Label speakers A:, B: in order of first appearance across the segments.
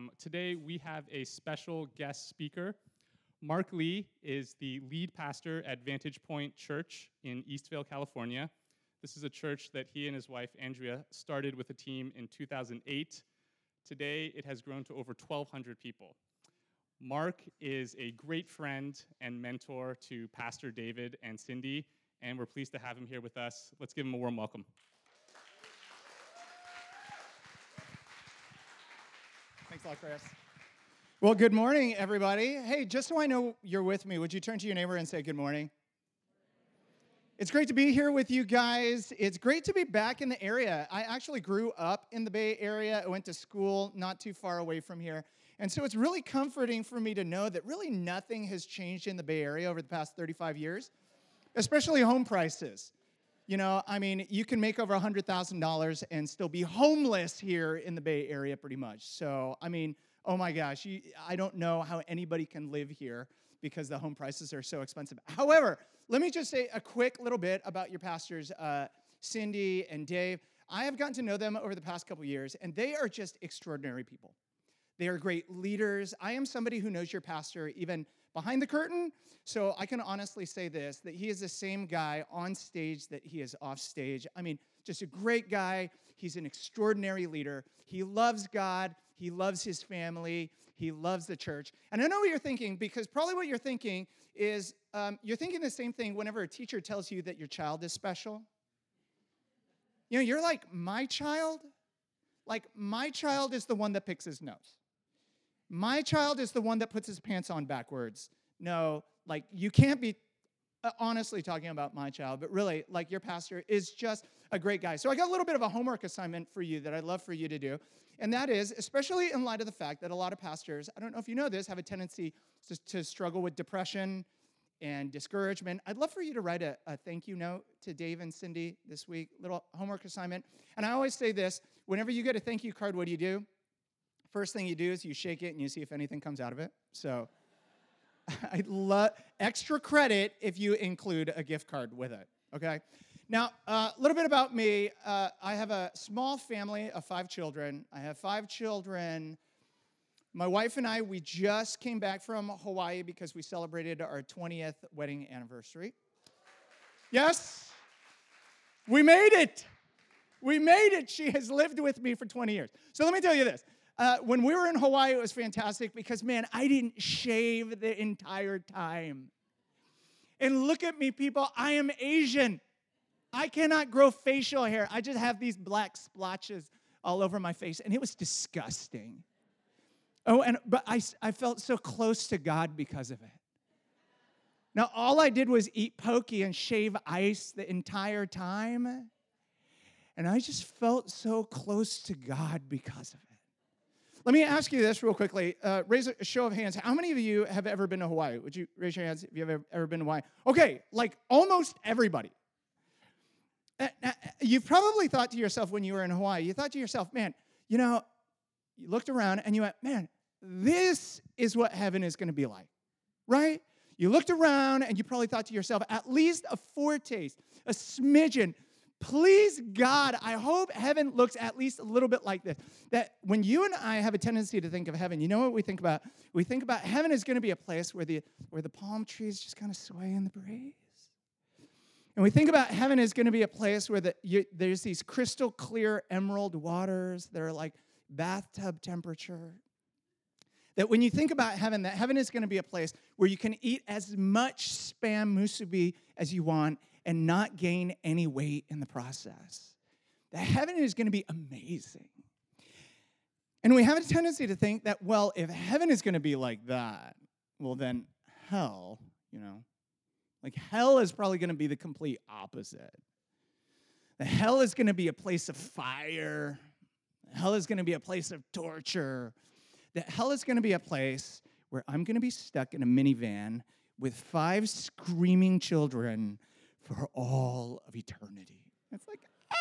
A: Um, today we have a special guest speaker. Mark Lee is the lead pastor at Vantage Point Church in Eastvale, California. This is a church that he and his wife, Andrea, started with a team in 2008. Today it has grown to over 1,200 people. Mark is a great friend and mentor to Pastor David and Cindy, and we're pleased to have him here with us. Let's give him a warm welcome.
B: Thanks a lot, Chris. Well, good morning, everybody. Hey, just so I know you're with me, would you turn to your neighbor and say good morning? It's great to be here with you guys. It's great to be back in the area. I actually grew up in the Bay Area. I went to school not too far away from here. And so it's really comforting for me to know that really nothing has changed in the Bay Area over the past 35 years, especially home prices. You know, I mean, you can make over $100,000 and still be homeless here in the Bay Area pretty much. So, I mean, oh my gosh, you, I don't know how anybody can live here because the home prices are so expensive. However, let me just say a quick little bit about your pastors, uh, Cindy and Dave. I have gotten to know them over the past couple years, and they are just extraordinary people. They are great leaders. I am somebody who knows your pastor even behind the curtain, so I can honestly say this that he is the same guy on stage that he is off stage. I mean, just a great guy. He's an extraordinary leader. He loves God, he loves his family, he loves the church. And I know what you're thinking because probably what you're thinking is um, you're thinking the same thing whenever a teacher tells you that your child is special. You know, you're like, my child? Like, my child is the one that picks his nose. My child is the one that puts his pants on backwards. No, like you can't be uh, honestly talking about my child, but really, like your pastor is just a great guy. So I got a little bit of a homework assignment for you that I'd love for you to do. And that is, especially in light of the fact that a lot of pastors, I don't know if you know this, have a tendency to, to struggle with depression and discouragement. I'd love for you to write a, a thank you note to Dave and Cindy this week, little homework assignment. And I always say this whenever you get a thank you card, what do you do? First thing you do is you shake it and you see if anything comes out of it. So I love extra credit if you include a gift card with it. Okay. Now, a uh, little bit about me. Uh, I have a small family of five children. I have five children. My wife and I, we just came back from Hawaii because we celebrated our 20th wedding anniversary. Yes, we made it. We made it. She has lived with me for 20 years. So let me tell you this uh, when we were in Hawaii, it was fantastic because, man, I didn't shave the entire time. And look at me, people, I am Asian. I cannot grow facial hair. I just have these black splotches all over my face, and it was disgusting. Oh, and but I, I felt so close to God because of it. Now, all I did was eat poke and shave ice the entire time. And I just felt so close to God because of it. Let me ask you this real quickly. Uh, raise a show of hands. How many of you have ever been to Hawaii? Would you raise your hands if you've ever, ever been to Hawaii? Okay, like almost everybody. Uh, uh, you've probably thought to yourself when you were in Hawaii, you thought to yourself, man, you know, you looked around and you went, man, this is what heaven is going to be like, right? You looked around and you probably thought to yourself, at least a foretaste, a smidgen Please, God, I hope heaven looks at least a little bit like this. That when you and I have a tendency to think of heaven, you know what we think about? We think about heaven is going to be a place where the, where the palm trees just kind of sway in the breeze. And we think about heaven is going to be a place where the, you, there's these crystal clear emerald waters that are like bathtub temperature. That when you think about heaven, that heaven is going to be a place where you can eat as much spam musubi as you want and not gain any weight in the process. The heaven is going to be amazing. And we have a tendency to think that, well, if heaven is going to be like that, well, then hell, you know, like hell is probably going to be the complete opposite. The hell is going to be a place of fire. Hell is going to be a place of torture. That hell is going to be a place where I'm going to be stuck in a minivan with five screaming children for all of eternity. It's like, ah,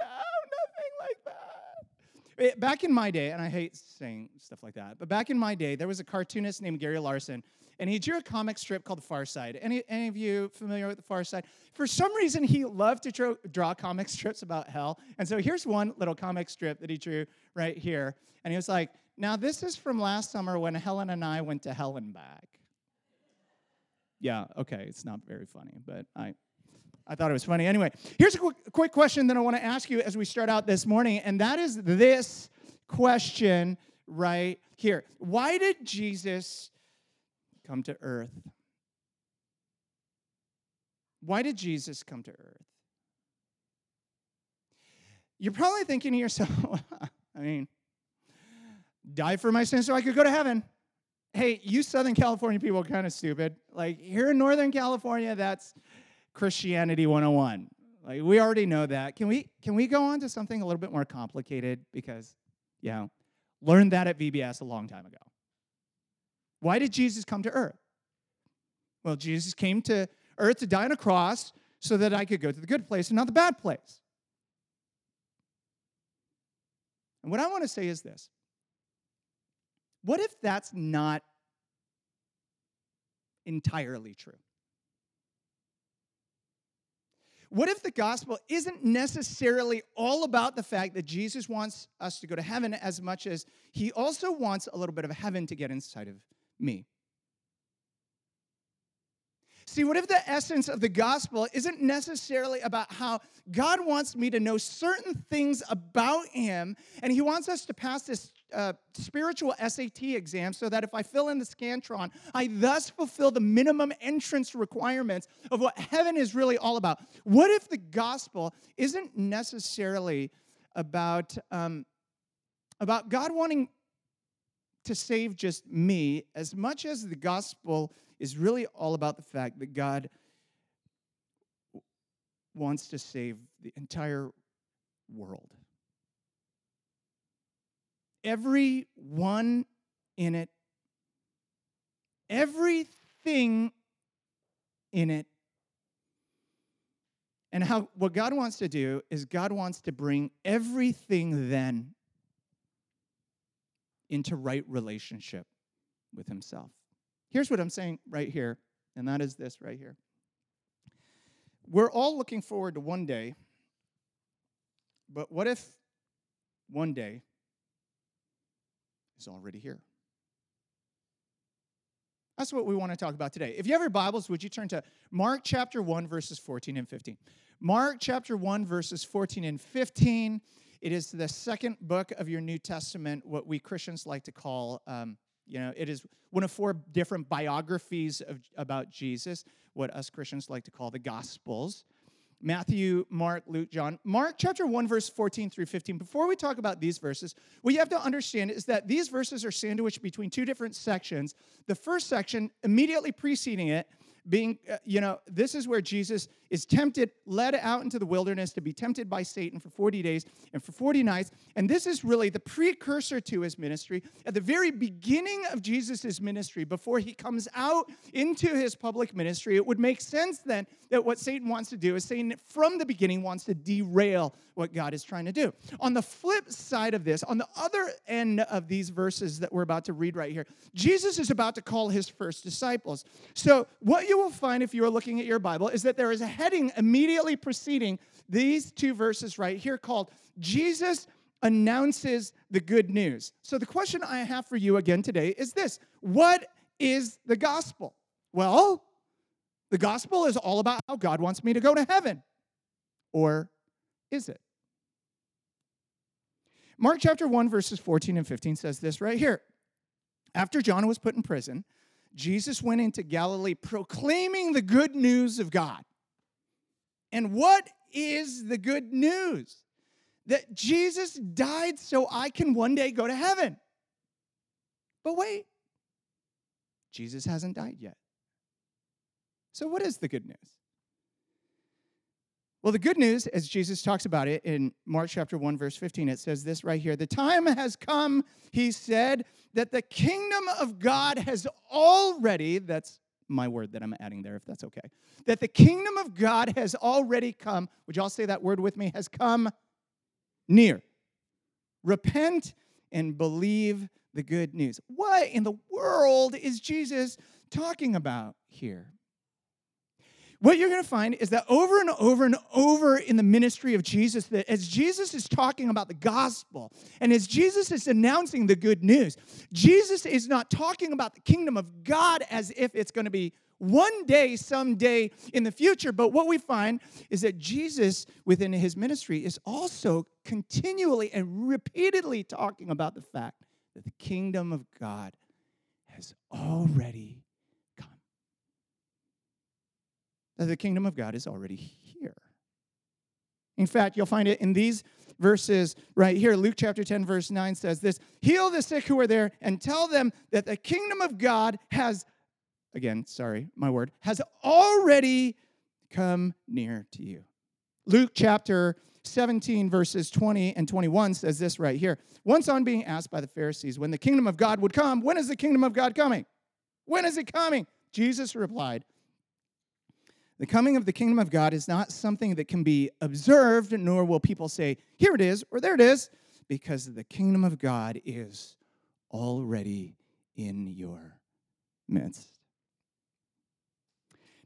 B: no, nothing like that. Eh, back in my day, and I hate saying stuff like that, but back in my day, there was a cartoonist named Gary Larson, and he drew a comic strip called The Far Side. Any, any of you familiar with The Far Side? For some reason, he loved to draw, draw comic strips about hell. And so here's one little comic strip that he drew right here. And he was like, Now, this is from last summer when Helen and I went to hell and back. Yeah, okay, it's not very funny, but I, I thought it was funny. Anyway, here's a quick, quick question that I want to ask you as we start out this morning, and that is this question right here Why did Jesus come to earth? Why did Jesus come to earth? You're probably thinking to yourself, I mean, die for my sins so I could go to heaven. Hey, you Southern California people are kind of stupid. Like here in Northern California, that's Christianity 101. Like we already know that. Can we can we go on to something a little bit more complicated? Because, you know, learned that at VBS a long time ago. Why did Jesus come to earth? Well, Jesus came to earth to die on a cross so that I could go to the good place and not the bad place. And what I want to say is this what if that's not entirely true? What if the gospel isn't necessarily all about the fact that Jesus wants us to go to heaven as much as he also wants a little bit of heaven to get inside of me? See, what if the essence of the gospel isn't necessarily about how God wants me to know certain things about Him, and He wants us to pass this uh, spiritual SAT exam so that if I fill in the Scantron, I thus fulfill the minimum entrance requirements of what heaven is really all about? What if the gospel isn't necessarily about, um, about God wanting to save just me as much as the gospel is really all about the fact that God wants to save the entire world. Everyone in it, everything in it. And how what God wants to do is God wants to bring everything then into right relationship with himself. Here's what I'm saying right here, and that is this right here. We're all looking forward to one day, but what if one day is already here? That's what we want to talk about today. If you have your Bibles, would you turn to Mark chapter 1, verses 14 and 15? Mark chapter 1, verses 14 and 15. It is the second book of your New Testament, what we Christians like to call um, you know, it is one of four different biographies of, about Jesus, what us Christians like to call the Gospels. Matthew, Mark, Luke, John. Mark chapter 1, verse 14 through 15. Before we talk about these verses, what you have to understand is that these verses are sandwiched between two different sections. The first section, immediately preceding it, being, uh, you know, this is where Jesus is tempted, led out into the wilderness to be tempted by Satan for 40 days and for 40 nights. And this is really the precursor to his ministry. At the very beginning of Jesus' ministry, before he comes out into his public ministry, it would make sense then that what Satan wants to do is Satan, from the beginning, wants to derail what God is trying to do. On the flip side of this, on the other end of these verses that we're about to read right here, Jesus is about to call his first disciples. So, what you will find if you are looking at your Bible is that there is a heading immediately preceding these two verses right here called Jesus announces the good news. So, the question I have for you again today is this What is the gospel? Well, the gospel is all about how God wants me to go to heaven. Or is it? Mark chapter 1, verses 14 and 15 says this right here. After John was put in prison, Jesus went into Galilee proclaiming the good news of God. And what is the good news? That Jesus died so I can one day go to heaven. But wait, Jesus hasn't died yet. So, what is the good news? Well, the good news, as Jesus talks about it in Mark chapter 1, verse 15, it says this right here The time has come, he said, that the kingdom of God has already, that's my word that I'm adding there, if that's okay, that the kingdom of God has already come. Would y'all say that word with me? Has come near. Repent and believe the good news. What in the world is Jesus talking about here? What you're going to find is that over and over and over in the ministry of Jesus, that as Jesus is talking about the gospel and as Jesus is announcing the good news, Jesus is not talking about the kingdom of God as if it's going to be one day, someday in the future. But what we find is that Jesus, within his ministry, is also continually and repeatedly talking about the fact that the kingdom of God has already that the kingdom of God is already here. In fact, you'll find it in these verses right here. Luke chapter 10, verse 9 says this Heal the sick who are there and tell them that the kingdom of God has, again, sorry, my word, has already come near to you. Luke chapter 17, verses 20 and 21 says this right here. Once on being asked by the Pharisees when the kingdom of God would come, when is the kingdom of God coming? When is it coming? Jesus replied, the coming of the kingdom of God is not something that can be observed, nor will people say, here it is, or there it is, because the kingdom of God is already in your midst.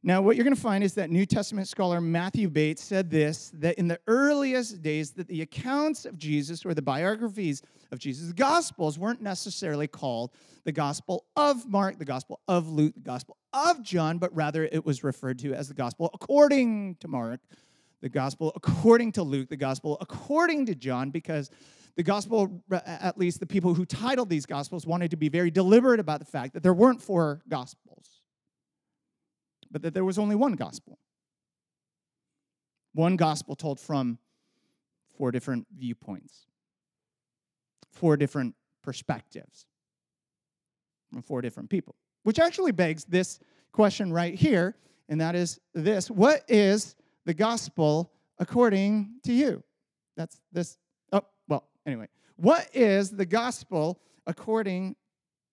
B: Now, what you're going to find is that New Testament scholar Matthew Bates said this that in the earliest days that the accounts of Jesus or the biographies of Jesus, the gospels weren't necessarily called the gospel of Mark, the gospel of Luke, the gospel of John, but rather it was referred to as the gospel according to Mark, the gospel according to Luke, the gospel according to John because the gospel, uh, at least the people who titled these gospels, wanted to be very deliberate about the fact that there weren't four gospels but that there was only one gospel. One gospel told from four different viewpoints, four different perspectives from four different people, which actually begs this question right here, and that is this What is the gospel according to you? That's this. Oh, well, anyway. What is the gospel according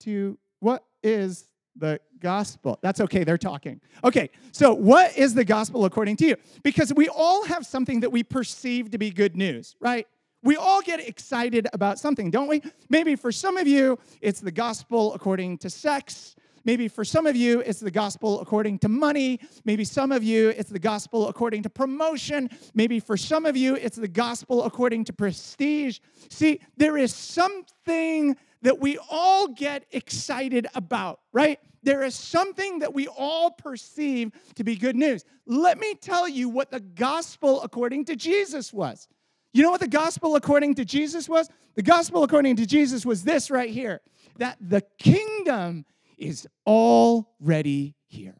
B: to what is the gospel. That's okay, they're talking. Okay, so what is the gospel according to you? Because we all have something that we perceive to be good news, right? We all get excited about something, don't we? Maybe for some of you, it's the gospel according to sex. Maybe for some of you, it's the gospel according to money. Maybe some of you, it's the gospel according to promotion. Maybe for some of you, it's the gospel according to prestige. See, there is something that we all get excited about, right? There is something that we all perceive to be good news. Let me tell you what the gospel according to Jesus was. You know what the gospel according to Jesus was? The gospel according to Jesus was this right here that the kingdom is already here.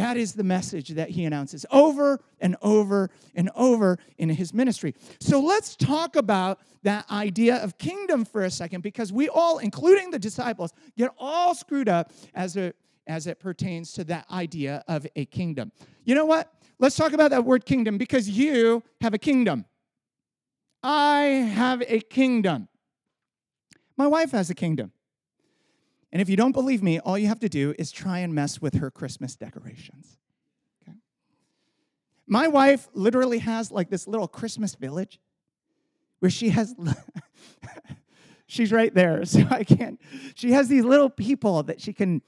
B: That is the message that he announces over and over and over in his ministry. So let's talk about that idea of kingdom for a second because we all, including the disciples, get all screwed up as it, as it pertains to that idea of a kingdom. You know what? Let's talk about that word kingdom because you have a kingdom. I have a kingdom. My wife has a kingdom. And if you don't believe me, all you have to do is try and mess with her Christmas decorations. Okay? My wife literally has like this little Christmas village where she has, she's right there, so I can't. She has these little people that she can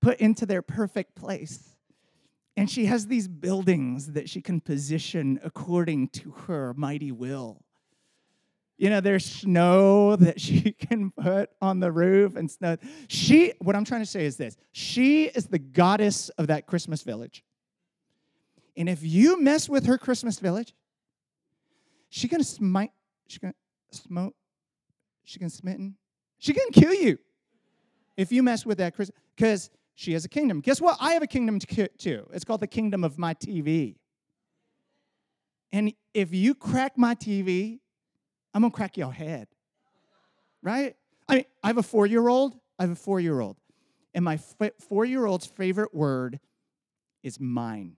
B: put into their perfect place. And she has these buildings that she can position according to her mighty will. You know, there's snow that she can put on the roof and snow. She, what I'm trying to say is this she is the goddess of that Christmas village. And if you mess with her Christmas village, she gonna smite, she gonna smoke, she's gonna smitten, she can kill you if you mess with that Christmas, because she has a kingdom. Guess what? I have a kingdom too. It's called the kingdom of my TV. And if you crack my TV, I'm gonna crack your head. Right? I mean, I have a four year old. I have a four year old. And my four year old's favorite word is mine.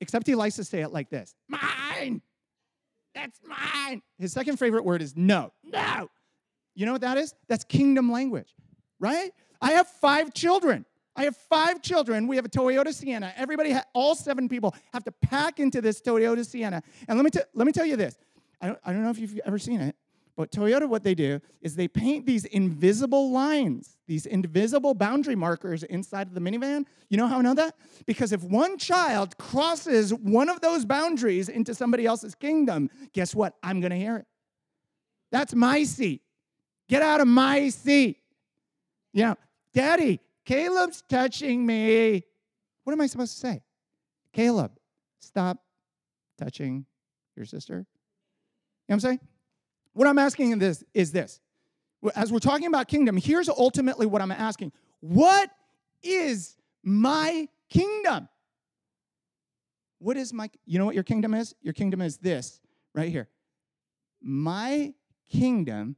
B: Except he likes to say it like this mine. That's mine. His second favorite word is no. No. You know what that is? That's kingdom language, right? I have five children. I have five children. We have a Toyota Sienna. Everybody, ha- all seven people, have to pack into this Toyota Sienna. And let me, t- let me tell you this I don't, I don't know if you've ever seen it, But Toyota, what they do is they paint these invisible lines, these invisible boundary markers inside of the minivan. You know how I know that? Because if one child crosses one of those boundaries into somebody else's kingdom, guess what? I'm going to hear it. That's my seat. Get out of my seat. You know, Daddy, Caleb's touching me. What am I supposed to say? Caleb, stop touching your sister. You know what I'm saying? What I'm asking in this is this. As we're talking about kingdom, here's ultimately what I'm asking. What is my kingdom? What is my You know what your kingdom is? Your kingdom is this right here. My kingdom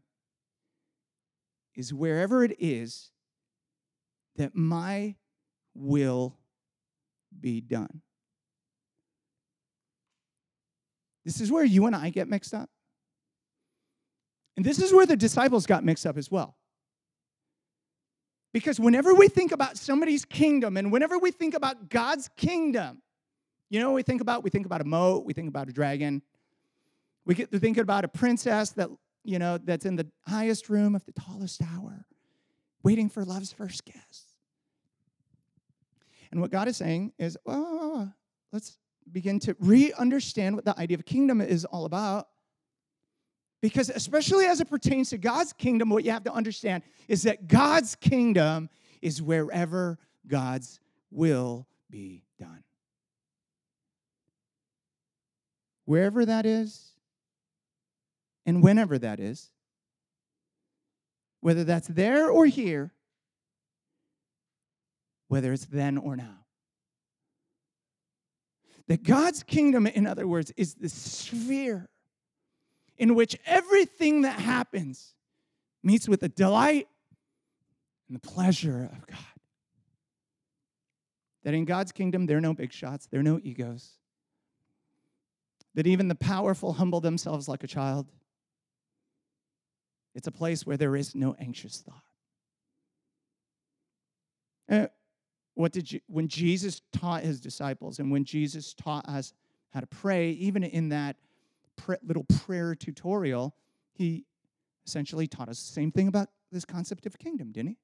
B: is wherever it is that my will be done. This is where you and I get mixed up. And this is where the disciples got mixed up as well. Because whenever we think about somebody's kingdom and whenever we think about God's kingdom, you know what we think about? We think about a moat, we think about a dragon. We get to thinking about a princess that, you know, that's in the highest room of the tallest tower, waiting for love's first kiss. And what God is saying is, oh, let's begin to re understand what the idea of kingdom is all about. Because, especially as it pertains to God's kingdom, what you have to understand is that God's kingdom is wherever God's will be done. Wherever that is, and whenever that is, whether that's there or here, whether it's then or now. That God's kingdom, in other words, is the sphere in which everything that happens meets with the delight and the pleasure of God. That in God's kingdom, there are no big shots, there are no egos. That even the powerful humble themselves like a child. It's a place where there is no anxious thought. Uh, what did you, when Jesus taught his disciples and when Jesus taught us how to pray, even in that little prayer tutorial, he essentially taught us the same thing about this concept of kingdom, didn't he?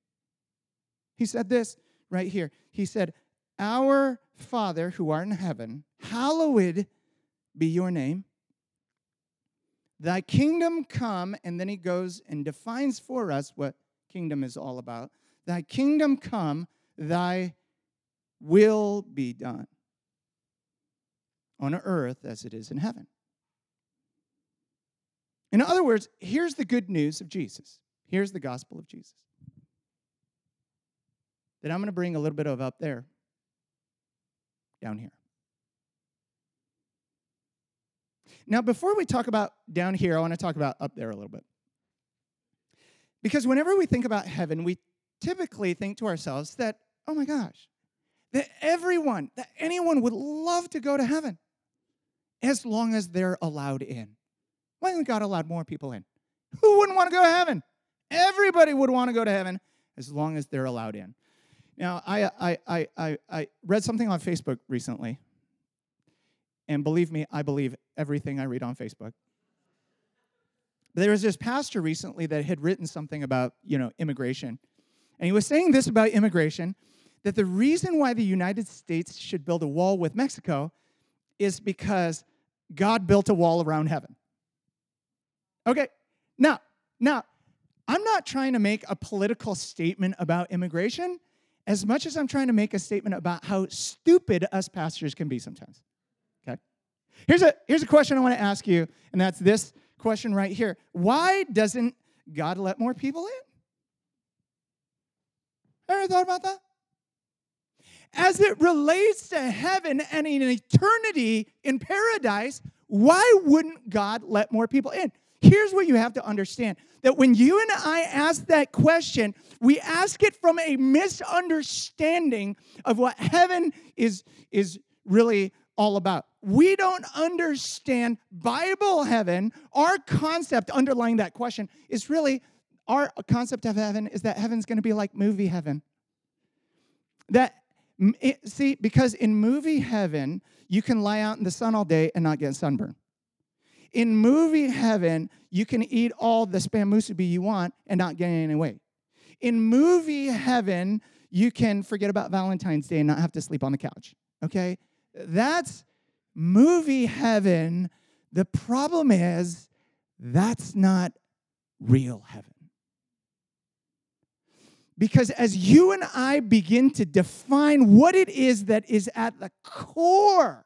B: He said this right here. He said, Our Father who art in heaven, hallowed be your name. Thy kingdom come, and then he goes and defines for us what kingdom is all about. Thy kingdom come, thy will be done on earth as it is in heaven. In other words, here's the good news of Jesus. Here's the gospel of Jesus. That I'm going to bring a little bit of up there, down here. Now, before we talk about down here, I want to talk about up there a little bit. Because whenever we think about heaven, we typically think to ourselves that, oh my gosh, that everyone, that anyone would love to go to heaven as long as they're allowed in. Why hasn't God allowed more people in? Who wouldn't want to go to heaven? Everybody would want to go to heaven as long as they're allowed in. Now, I, I, I, I, I read something on Facebook recently, and believe me, I believe everything I read on Facebook. There was this pastor recently that had written something about, you know, immigration. And he was saying this about immigration that the reason why the United States should build a wall with Mexico is because God built a wall around heaven. Okay, now, now, I'm not trying to make a political statement about immigration as much as I'm trying to make a statement about how stupid us pastors can be sometimes. Okay? Here's a, here's a question I want to ask you, and that's this question right here. Why doesn't God let more people in? Ever thought about that? as it relates to heaven and an eternity in paradise, why wouldn't God let more people in? Here's what you have to understand that when you and I ask that question, we ask it from a misunderstanding of what heaven is, is really all about. We don't understand Bible heaven. Our concept underlying that question is really our concept of heaven is that heaven's going to be like movie heaven. That see, because in movie heaven, you can lie out in the sun all day and not get sunburned. In movie heaven, you can eat all the spam musubi you want and not gain any weight. In movie heaven, you can forget about Valentine's Day and not have to sleep on the couch. Okay? That's movie heaven. The problem is, that's not real heaven. Because as you and I begin to define what it is that is at the core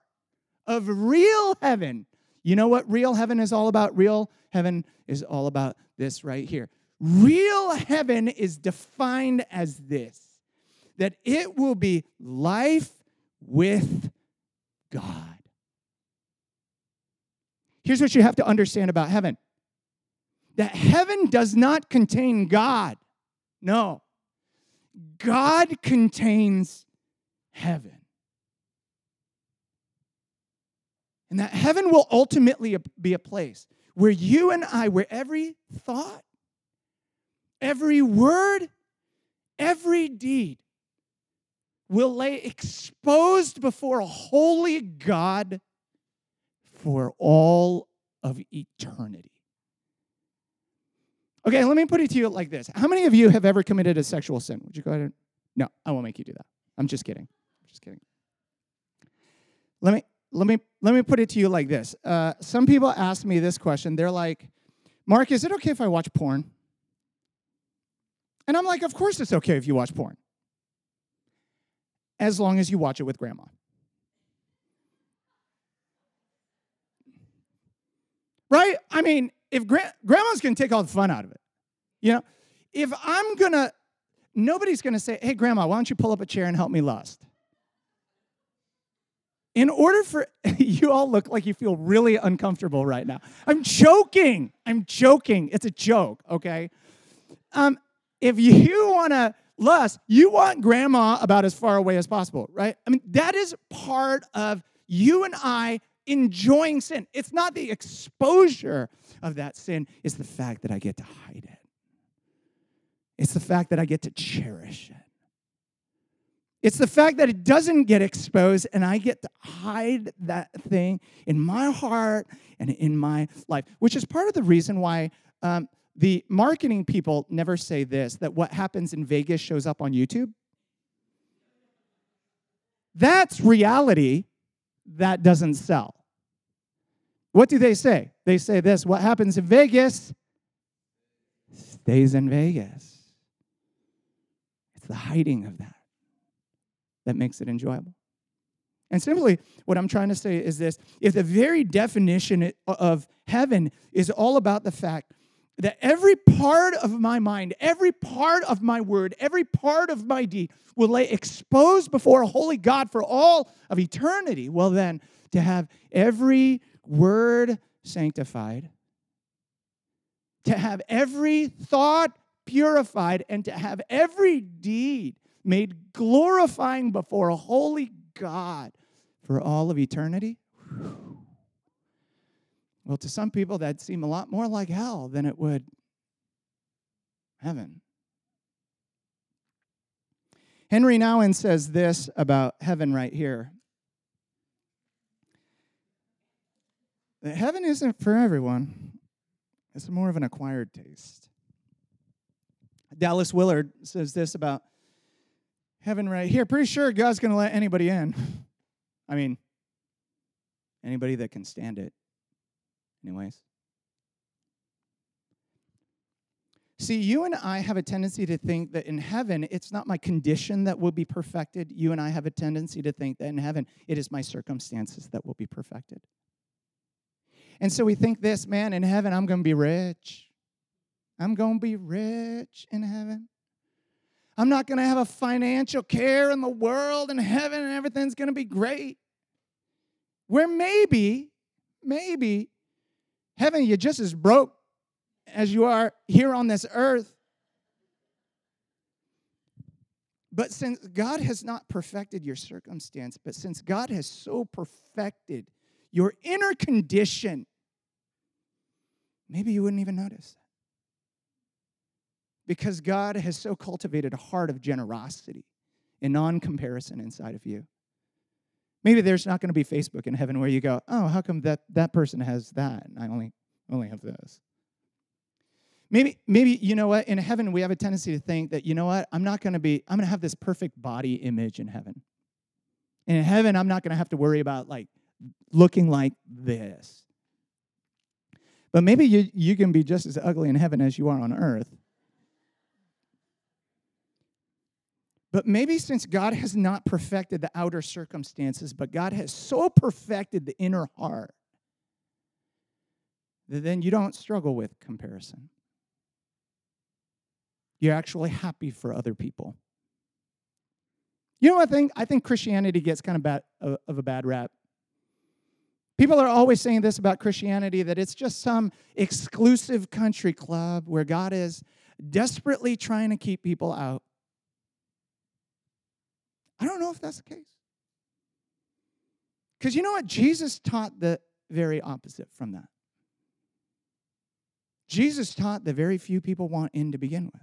B: of real heaven, you know what real heaven is all about? Real heaven is all about this right here. Real heaven is defined as this that it will be life with God. Here's what you have to understand about heaven that heaven does not contain God. No. God contains heaven. And that heaven will ultimately be a place where you and I, where every thought, every word, every deed will lay exposed before a holy God for all of eternity. Okay, let me put it to you like this. How many of you have ever committed a sexual sin? Would you go ahead and No, I won't make you do that. I'm just kidding. I'm just kidding. Let me let me let me put it to you like this. Uh, some people ask me this question. They're like, "Mark, is it okay if I watch porn?" And I'm like, "Of course it's okay if you watch porn, as long as you watch it with grandma." Right? I mean, if gra- grandma's to take all the fun out of it, you know, if I'm to, nobody's to say, hey, grandma, why don't you pull up a chair and help me lust? In order for, you all look like you feel really uncomfortable right now. I'm joking. I'm joking. It's a joke, okay? Um, if you want to lust, you want grandma about as far away as possible, right? I mean, that is part of you and I enjoying sin. It's not the exposure of that sin, it's the fact that I get to hide it. It's the fact that I get to cherish it. It's the fact that it doesn't get exposed and I get to hide that thing in my heart and in my life, which is part of the reason why um, the marketing people never say this that what happens in Vegas shows up on YouTube. That's reality that doesn't sell. What do they say? They say this what happens in Vegas stays in Vegas. It's the hiding of that that makes it enjoyable. And simply, what I'm trying to say is this if the very definition of heaven is all about the fact that every part of my mind, every part of my word, every part of my deed will lay exposed before a holy God for all of eternity, well, then, to have every word sanctified, to have every thought purified, and to have every deed made glorifying before a holy God for all of eternity. Well, to some people, that seem a lot more like hell than it would heaven. Henri Nouwen says this about heaven right here that heaven isn't for everyone, it's more of an acquired taste. Dallas Willard says this about heaven right here. Pretty sure God's going to let anybody in. I mean, anybody that can stand it, anyways. See, you and I have a tendency to think that in heaven, it's not my condition that will be perfected. You and I have a tendency to think that in heaven, it is my circumstances that will be perfected. And so we think this, man, in heaven, I'm going to be rich. I'm going to be rich in heaven. I'm not going to have a financial care in the world in heaven and everything's going to be great. Where maybe, maybe, heaven, you're just as broke as you are here on this earth. But since God has not perfected your circumstance, but since God has so perfected your inner condition, maybe you wouldn't even notice. Because God has so cultivated a heart of generosity and non comparison inside of you Maybe there's not going to be Facebook in heaven where you go, oh, how come that, that person has that and I only, only have this? Maybe, maybe, you know what, in heaven we have a tendency to think that, you know what, I'm not going to be, I'm going to have this perfect body image in heaven. In heaven, I'm not going to have to worry about like looking like this. But maybe you, you can be just as ugly in heaven as you are on earth. But maybe since God has not perfected the outer circumstances, but God has so perfected the inner heart, that then you don't struggle with comparison. You're actually happy for other people. You know what I think? I think Christianity gets kind of bad uh, of a bad rap. People are always saying this about Christianity that it's just some exclusive country club where God is desperately trying to keep people out. I don't know if that's the case. Because you know what? Jesus taught the very opposite from that. Jesus taught that very few people want in to begin with.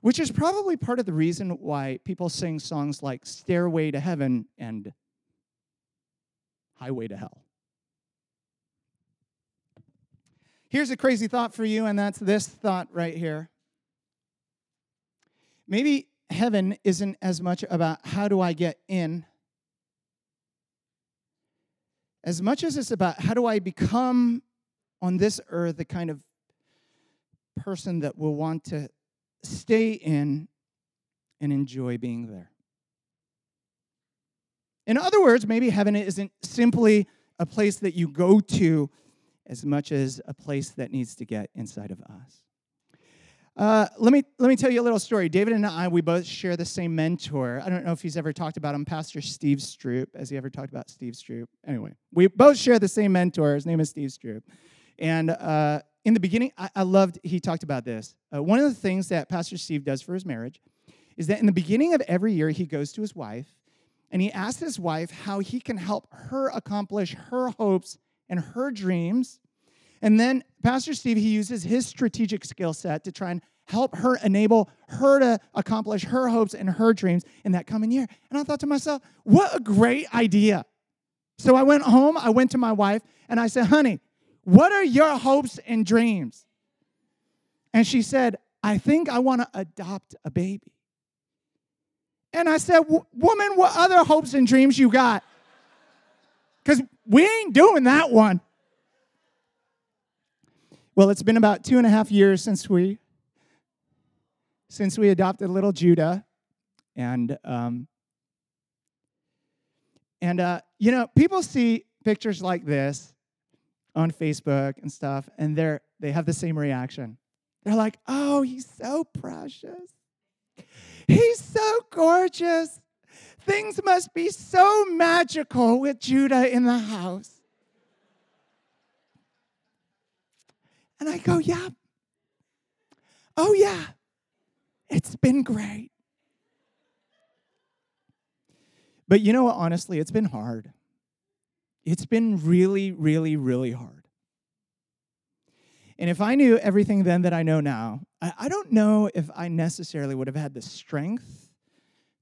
B: Which is probably part of the reason why people sing songs like Stairway to Heaven and Highway to Hell. Here's a crazy thought for you, and that's this thought right here. Maybe heaven isn't as much about how do I get in, as much as it's about how do I become on this earth the kind of person that will want to stay in and enjoy being there. In other words, maybe heaven isn't simply a place that you go to as much as a place that needs to get inside of us. Uh, let me let me tell you a little story. David and I, we both share the same mentor. I don't know if he's ever talked about him, Pastor Steve Stroope. Has he ever talked about Steve Stroope? Anyway, we both share the same mentor. His name is Steve Stroope. And uh, in the beginning, I, I, loved he talked about this. Uh, one of the things that Pastor Steve does for his marriage is that in the beginning of every year, he goes to his wife and he asks his wife how he can help her accomplish her hopes and her dreams and then Pastor Steve, he uses his strategic skill set to try and help her enable her to accomplish her hopes and her dreams in that coming year. And I thought to myself, what a great idea. So I went home, I went to my wife, and I said, honey, what are your hopes and dreams? And she said, I think I want to adopt a baby. And I said, Woman, what other hopes and dreams you got? Because we ain't doing that one. Well, it's been about two and a half years since we since we adopted little Judah, and um, and uh, you know, people see pictures like this on Facebook and stuff, and they're they have the same reaction. They're like, "Oh, he's so precious. He's so gorgeous. Things must be so magical with Judah in the house." And I go, yeah. Oh, yeah. It's been great. But you know what? Honestly, it's been hard. It's been really, really, really hard. And if I knew everything then that I know now, I, don't know if I necessarily would have had the strength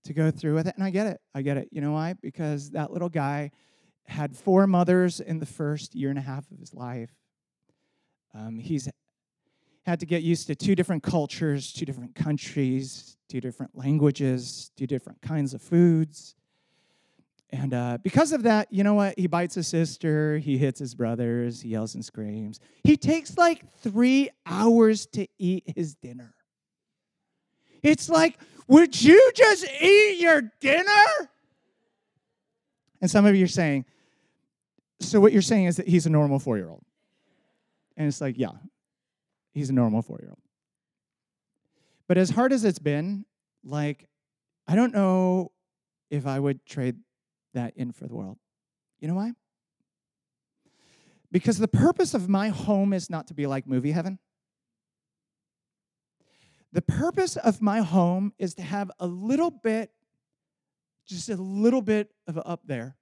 B: to go through with it. And I get it. I get it. You know why? Because that little guy had four mothers in the first year and a half of his life. Um, he's had to get used to two different cultures, two different countries, two different languages, two different kinds of foods. And uh, because of that, you know what? He bites his sister, he hits his brothers, he yells and screams. He takes like three hours to eat his dinner. It's like, would you just eat your dinner? And some of you are saying, so what you're saying is that he's a normal four year old. And it's like, yeah, he's a normal four year old. But as hard as it's been, like, I don't know if I would trade that in for the world. You know why? Because the purpose of my home is not to be like movie heaven. The purpose of my home is to have a little bit, just a little bit of up there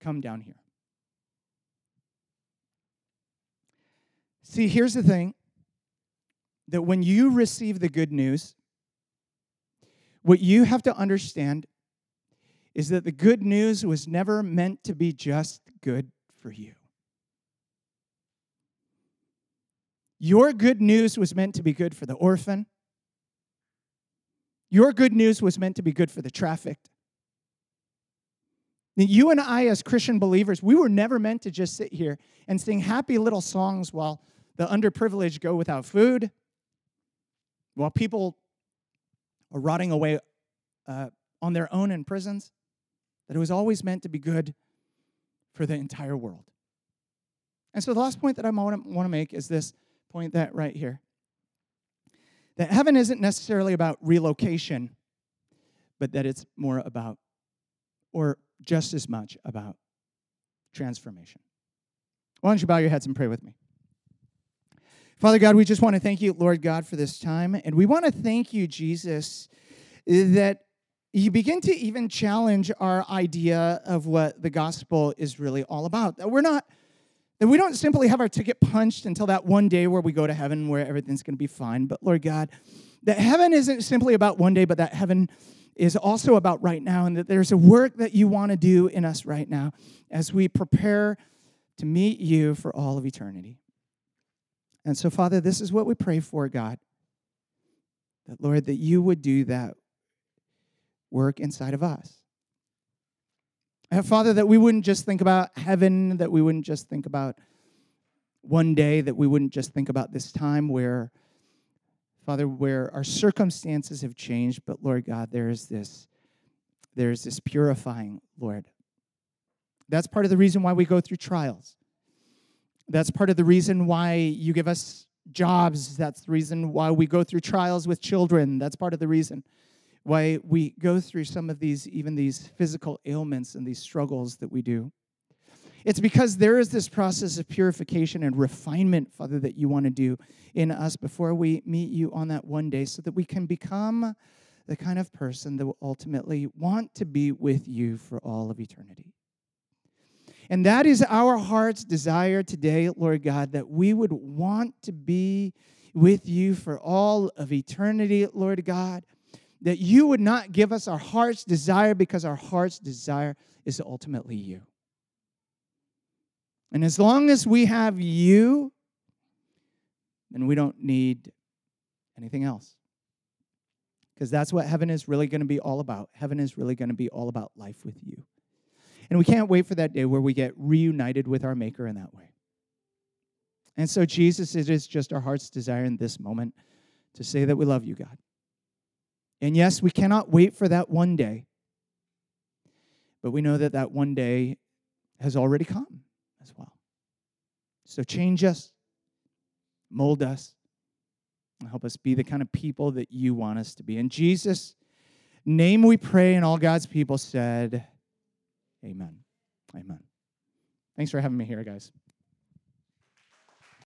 B: come down here. See, here's the thing that when you receive the good news, what you have to understand is that the good news was never meant to be just good for you. Your good news was meant to be good for the orphan. Your good news was meant to be good for the trafficked. You and I, as Christian believers, we were never meant to just sit here and sing happy little songs while the underprivileged go without food, while people are rotting away uh, on their own in prisons. That it was always meant to be good for the entire world. And so the last point that I want to make is this point that right here that heaven isn't necessarily about relocation, but that it's more about, or just as much about, transformation. Why don't you bow your heads and pray with me? Father God, we just want to thank you, Lord God, for this time. And we want to thank you, Jesus, that you begin to even challenge our idea of what the gospel is really all about. That we're not that we don't simply have our ticket punched until that one day where we go to heaven where everything's going to be fine. But Lord God, that heaven isn't simply about one day, but that heaven is also about right now, and that there's a work that you want to do in us right now as we prepare to meet you for all of eternity. And so, Father, this is what we pray for, God. That, Lord, that you would do that work inside of us. Father, that we wouldn't just think about heaven, that we wouldn't just think about one day, that we wouldn't just think about this time where, Father, where our circumstances have changed, but Lord God, there is this, there is this purifying, Lord. That's part of the reason why we go through trials. That's part of the reason why you give us jobs. That's the reason why we go through trials with children. That's part of the reason why we go through some of these, even these physical ailments and these struggles that we do. It's because there is this process of purification and refinement, Father, that you want to do in us before we meet you on that one day so that we can become the kind of person that will ultimately want to be with you for all of eternity. And that is our heart's desire today, Lord God, that we would want to be with you for all of eternity, Lord God that you would not give us our heart's desire because our heart's desire is ultimately you. And as long as we have you, then we don't need anything else. Because that's what heaven is really going to be all about. Heaven is really going to be all about life with you. And we can't wait for that day where we get reunited with our Maker in that way. And so, Jesus, it is just our heart's desire in this moment to say that we love you, God. And yes, we cannot wait for that one day. But we know that that one day has already come as well. So change us, mold us, and help us be the kind of people that you want us to be. In Jesus' name we pray, and all God's people said, Amen. Amen. Thanks for having me here, guys.